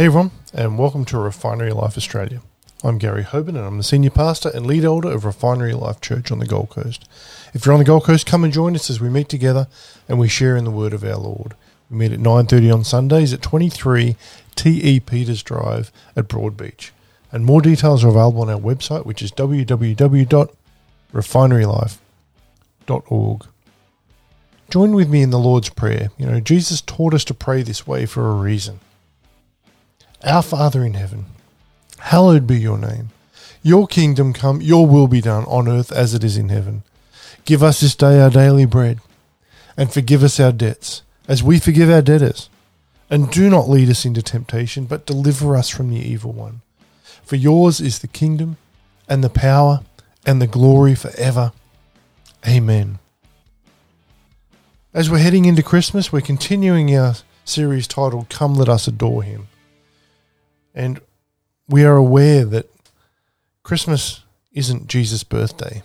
Hey everyone, and welcome to Refinery Life Australia. I'm Gary Hoban, and I'm the senior pastor and lead elder of Refinery Life Church on the Gold Coast. If you're on the Gold Coast, come and join us as we meet together and we share in the Word of our Lord. We meet at 9:30 on Sundays at 23 TE Peters Drive at Broadbeach. And more details are available on our website, which is www.refinerylife.org. Join with me in the Lord's Prayer. You know, Jesus taught us to pray this way for a reason. Our Father in heaven, hallowed be your name. Your kingdom come, your will be done on earth as it is in heaven. Give us this day our daily bread, and forgive us our debts, as we forgive our debtors. And do not lead us into temptation, but deliver us from the evil one. For yours is the kingdom, and the power, and the glory forever. Amen. As we're heading into Christmas, we're continuing our series titled Come Let Us Adore Him. And we are aware that Christmas isn't Jesus' birthday,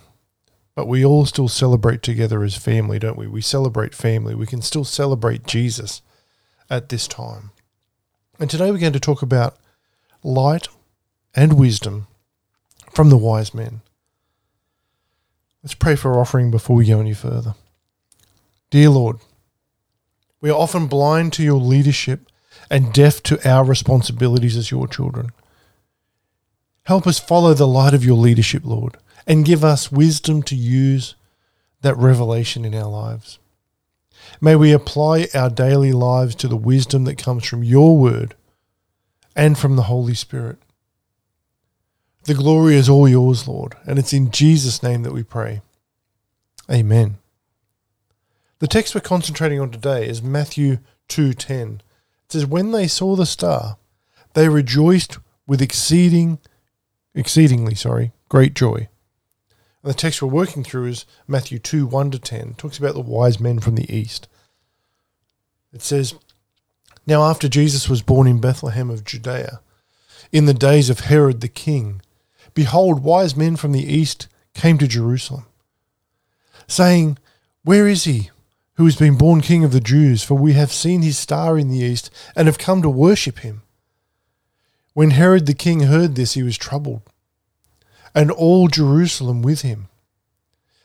but we all still celebrate together as family, don't we? We celebrate family. We can still celebrate Jesus at this time. And today we're going to talk about light and wisdom from the wise men. Let's pray for offering before we go any further. Dear Lord, we are often blind to your leadership and deaf to our responsibilities as your children. Help us follow the light of your leadership, Lord, and give us wisdom to use that revelation in our lives. May we apply our daily lives to the wisdom that comes from your word and from the Holy Spirit. The glory is all yours, Lord, and it's in Jesus' name that we pray. Amen. The text we're concentrating on today is Matthew 2:10. It says when they saw the star, they rejoiced with exceeding exceedingly, sorry, great joy. And the text we're working through is Matthew 2 1 to 10. It talks about the wise men from the east. It says, Now after Jesus was born in Bethlehem of Judea, in the days of Herod the king, behold, wise men from the east came to Jerusalem, saying, Where is he who has been born king of the Jews? For we have seen his star in the east and have come to worship him. When Herod the king heard this, he was troubled, and all Jerusalem with him.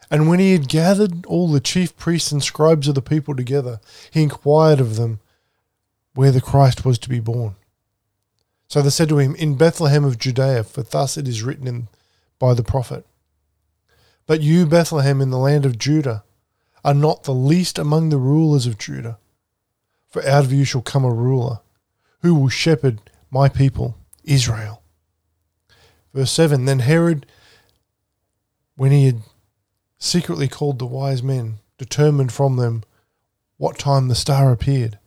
And when he had gathered all the chief priests and scribes of the people together, he inquired of them where the Christ was to be born. So they said to him, In Bethlehem of Judea, for thus it is written in, by the prophet. But you, Bethlehem, in the land of Judah, are not the least among the rulers of Judah. For out of you shall come a ruler, who will shepherd my people, Israel. Verse 7 Then Herod, when he had secretly called the wise men, determined from them what time the star appeared.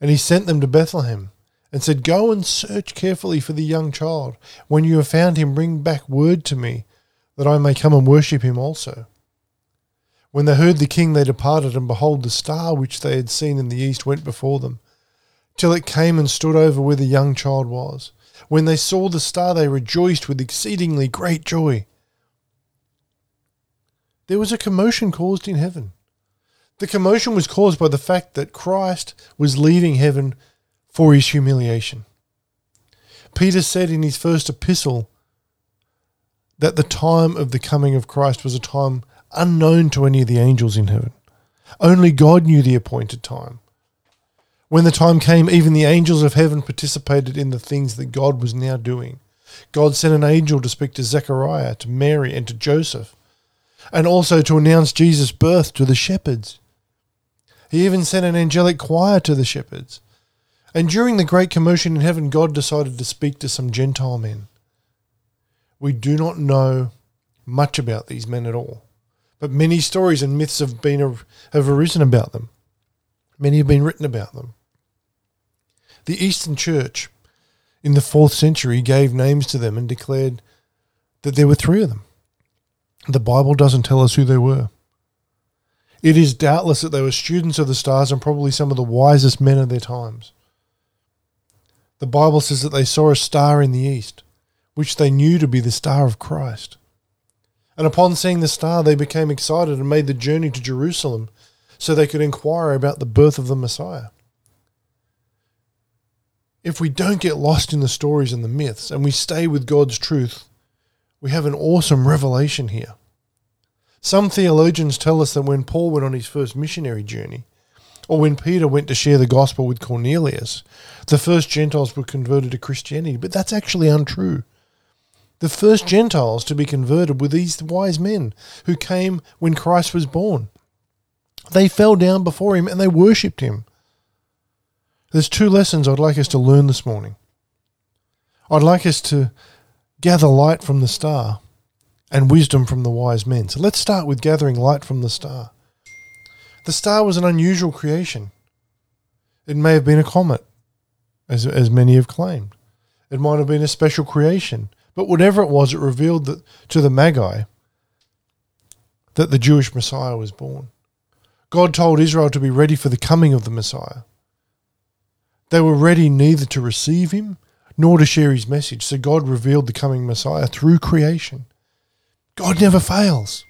And he sent them to Bethlehem and said, Go and search carefully for the young child. When you have found him, bring back word to me, that I may come and worship him also. When they heard the king, they departed, and behold, the star which they had seen in the east went before them, till it came and stood over where the young child was. When they saw the star, they rejoiced with exceedingly great joy. There was a commotion caused in heaven. The commotion was caused by the fact that Christ was leaving heaven for his humiliation. Peter said in his first epistle that the time of the coming of Christ was a time unknown to any of the angels in heaven. Only God knew the appointed time. When the time came, even the angels of heaven participated in the things that God was now doing. God sent an angel to speak to Zechariah, to Mary, and to Joseph, and also to announce Jesus' birth to the shepherds. He even sent an angelic choir to the shepherds. And during the great commotion in heaven, God decided to speak to some Gentile men. We do not know much about these men at all, but many stories and myths have been have arisen about them. Many have been written about them. The Eastern Church in the fourth century gave names to them and declared that there were three of them. The Bible doesn't tell us who they were. It is doubtless that they were students of the stars and probably some of the wisest men of their times. The Bible says that they saw a star in the east, which they knew to be the star of Christ. And upon seeing the star, they became excited and made the journey to Jerusalem so they could inquire about the birth of the Messiah. if we don't get lost in the stories and the myths and we stay with God's truth, we have an awesome revelation here. Some theologians tell us that when Paul went on his first missionary journey, or when Peter went to share the gospel with Cornelius, the first Gentiles were converted to Christianity, but that's actually untrue. The first Gentiles to be converted were these wise men who came when Christ was born. They fell down before him and they worshipped him. There's two lessons I'd like us to learn this morning. I'd like us to gather light from the star and wisdom from the wise men. So let's start with gathering light from the star. The star was an unusual creation. It may have been a comet, as, as many have claimed. It might have been a special creation. But whatever it was, it revealed that, to the Magi that the Jewish Messiah was born. God told Israel to be ready for the coming of the Messiah. They were ready neither to receive him nor to share his message. So God revealed the coming Messiah through creation. God never fails.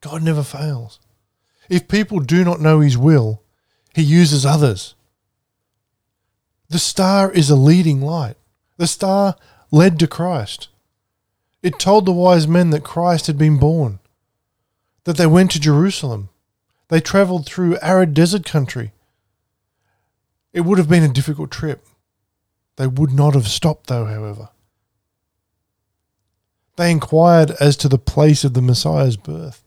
God never fails. If people do not know his will, he uses others. The star is a leading light. The star led to Christ. It told the wise men that Christ had been born, that they went to Jerusalem. They traveled through arid desert country. It would have been a difficult trip. They would not have stopped, though, however. They inquired as to the place of the Messiah's birth.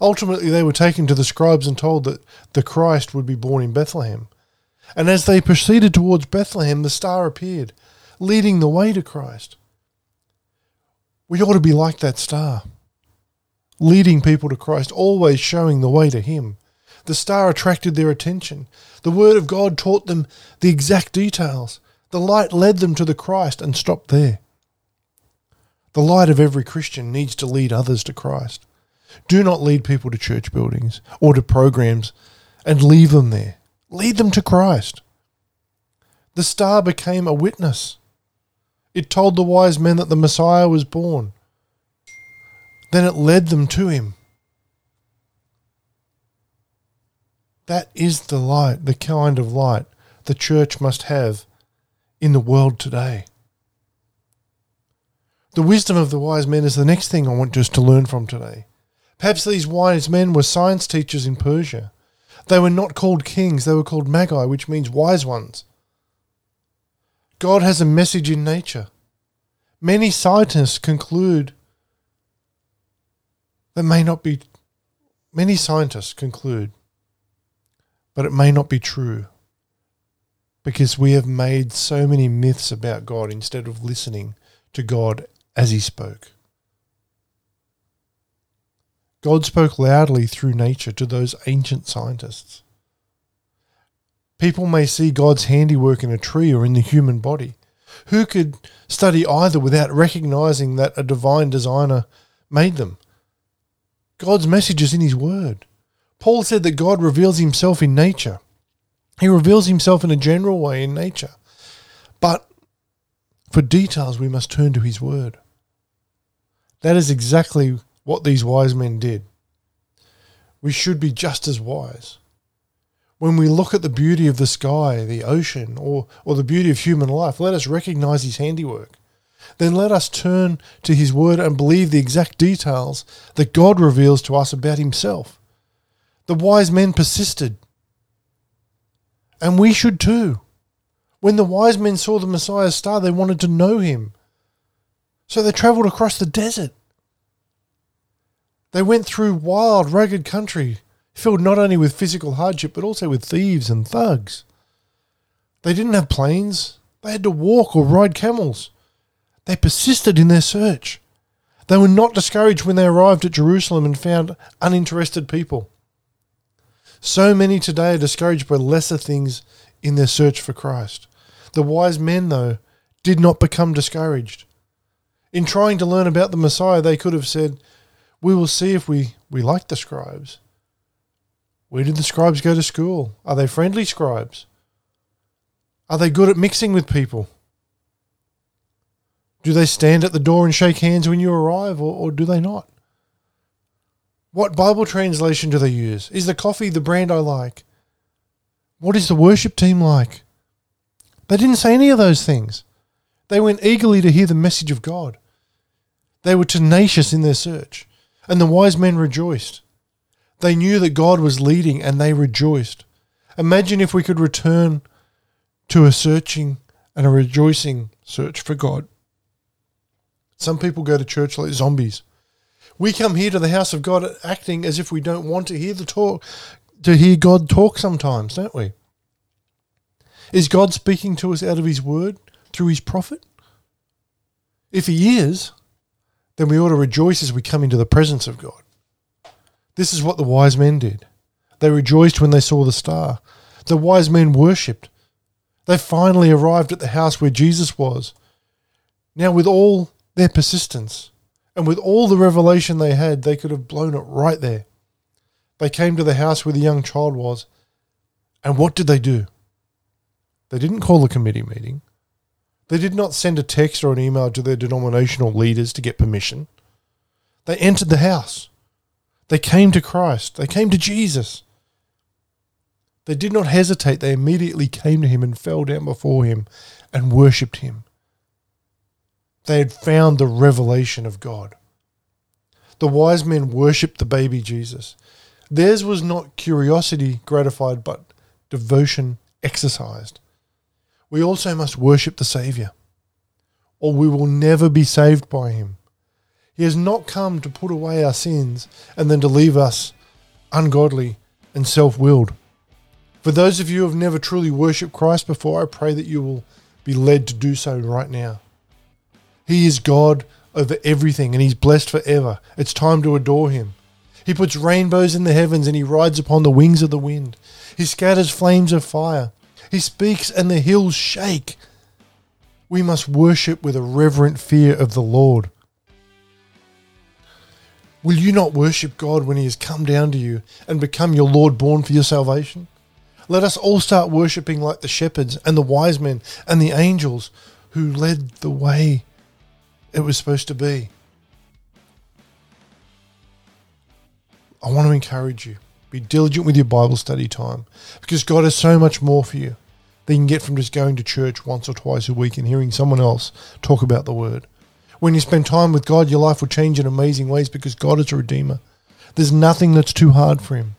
Ultimately, they were taken to the scribes and told that the Christ would be born in Bethlehem. And as they proceeded towards Bethlehem, the star appeared, leading the way to Christ. We ought to be like that star, leading people to Christ, always showing the way to Him. The star attracted their attention. The Word of God taught them the exact details. The light led them to the Christ and stopped there. The light of every Christian needs to lead others to Christ. Do not lead people to church buildings or to programs and leave them there. Lead them to Christ. The star became a witness. It told the wise men that the Messiah was born. Then it led them to him. That is the light, the kind of light the church must have in the world today. The wisdom of the wise men is the next thing I want us to learn from today. Perhaps these wise men were science teachers in Persia. They were not called kings, they were called magi, which means wise ones. God has a message in nature. Many scientists conclude that may not be, many scientists conclude, but it may not be true because we have made so many myths about God instead of listening to God as he spoke. God spoke loudly through nature to those ancient scientists. People may see God's handiwork in a tree or in the human body. Who could study either without recognizing that a divine designer made them? God's message is in His Word. Paul said that God reveals Himself in nature. He reveals Himself in a general way in nature. But for details, we must turn to His Word. That is exactly what these wise men did. We should be just as wise. When we look at the beauty of the sky, the ocean, or, or the beauty of human life, let us recognize his handiwork. Then let us turn to his word and believe the exact details that God reveals to us about himself. The wise men persisted. And we should too. When the wise men saw the Messiah's star, they wanted to know him. So they traveled across the desert. They went through wild, rugged country, filled not only with physical hardship, but also with thieves and thugs. They didn't have planes, they had to walk or ride camels. They persisted in their search. They were not discouraged when they arrived at Jerusalem and found uninterested people. So many today are discouraged by lesser things in their search for Christ. The wise men, though, did not become discouraged. In trying to learn about the Messiah, they could have said, We will see if we, we like the scribes. Where did the scribes go to school? Are they friendly scribes? Are they good at mixing with people? Do they stand at the door and shake hands when you arrive, or, or do they not? What Bible translation do they use? Is the coffee the brand I like? What is the worship team like? They didn't say any of those things. They went eagerly to hear the message of God. They were tenacious in their search, and the wise men rejoiced. They knew that God was leading and they rejoiced. Imagine if we could return to a searching and a rejoicing search for God. Some people go to church like zombies. We come here to the house of God acting as if we don't want to hear the talk, to hear God talk sometimes, don't we? Is God speaking to us out of His word through His prophet? If He is, then we ought to rejoice as we come into the presence of God. This is what the wise men did. They rejoiced when they saw the star. The wise men worshipped. They finally arrived at the house where Jesus was. Now, with all their persistence and with all the revelation they had, they could have blown it right there. They came to the house where the young child was. And what did they do? They didn't call a committee meeting. They did not send a text or an email to their denominational leaders to get permission. They entered the house. They came to Christ. They came to Jesus. They did not hesitate. They immediately came to him and fell down before him and worshipped him. They had found the revelation of God. The wise men worshipped the baby Jesus. Theirs was not curiosity gratified, but devotion exercised. We also must worship the Saviour, or we will never be saved by him. He has not come to put away our sins and then to leave us ungodly and self willed. For those of you who have never truly worshipped Christ before, I pray that you will be led to do so right now. He is God over everything and He's blessed forever. It's time to adore Him. He puts rainbows in the heavens and He rides upon the wings of the wind. He scatters flames of fire. He speaks and the hills shake. We must worship with a reverent fear of the Lord. Will you not worship God when He has come down to you and become your Lord born for your salvation? Let us all start worshipping like the shepherds and the wise men and the angels who led the way it was supposed to be. I want to encourage you be diligent with your Bible study time because God has so much more for you than you can get from just going to church once or twice a week and hearing someone else talk about the Word. When you spend time with God, your life will change in amazing ways because God is a Redeemer. There's nothing that's too hard for Him.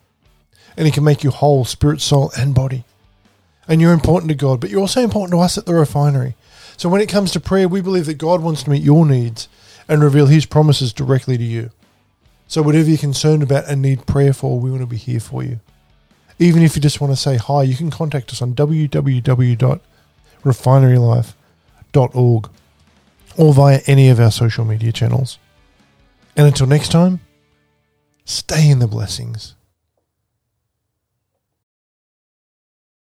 And He can make you whole, spirit, soul, and body. And you're important to God, but you're also important to us at the refinery. So when it comes to prayer, we believe that God wants to meet your needs and reveal His promises directly to you. So whatever you're concerned about and need prayer for, we want to be here for you. Even if you just want to say hi, you can contact us on www.refinerylife.org or via any of our social media channels. And until next time, stay in the blessings.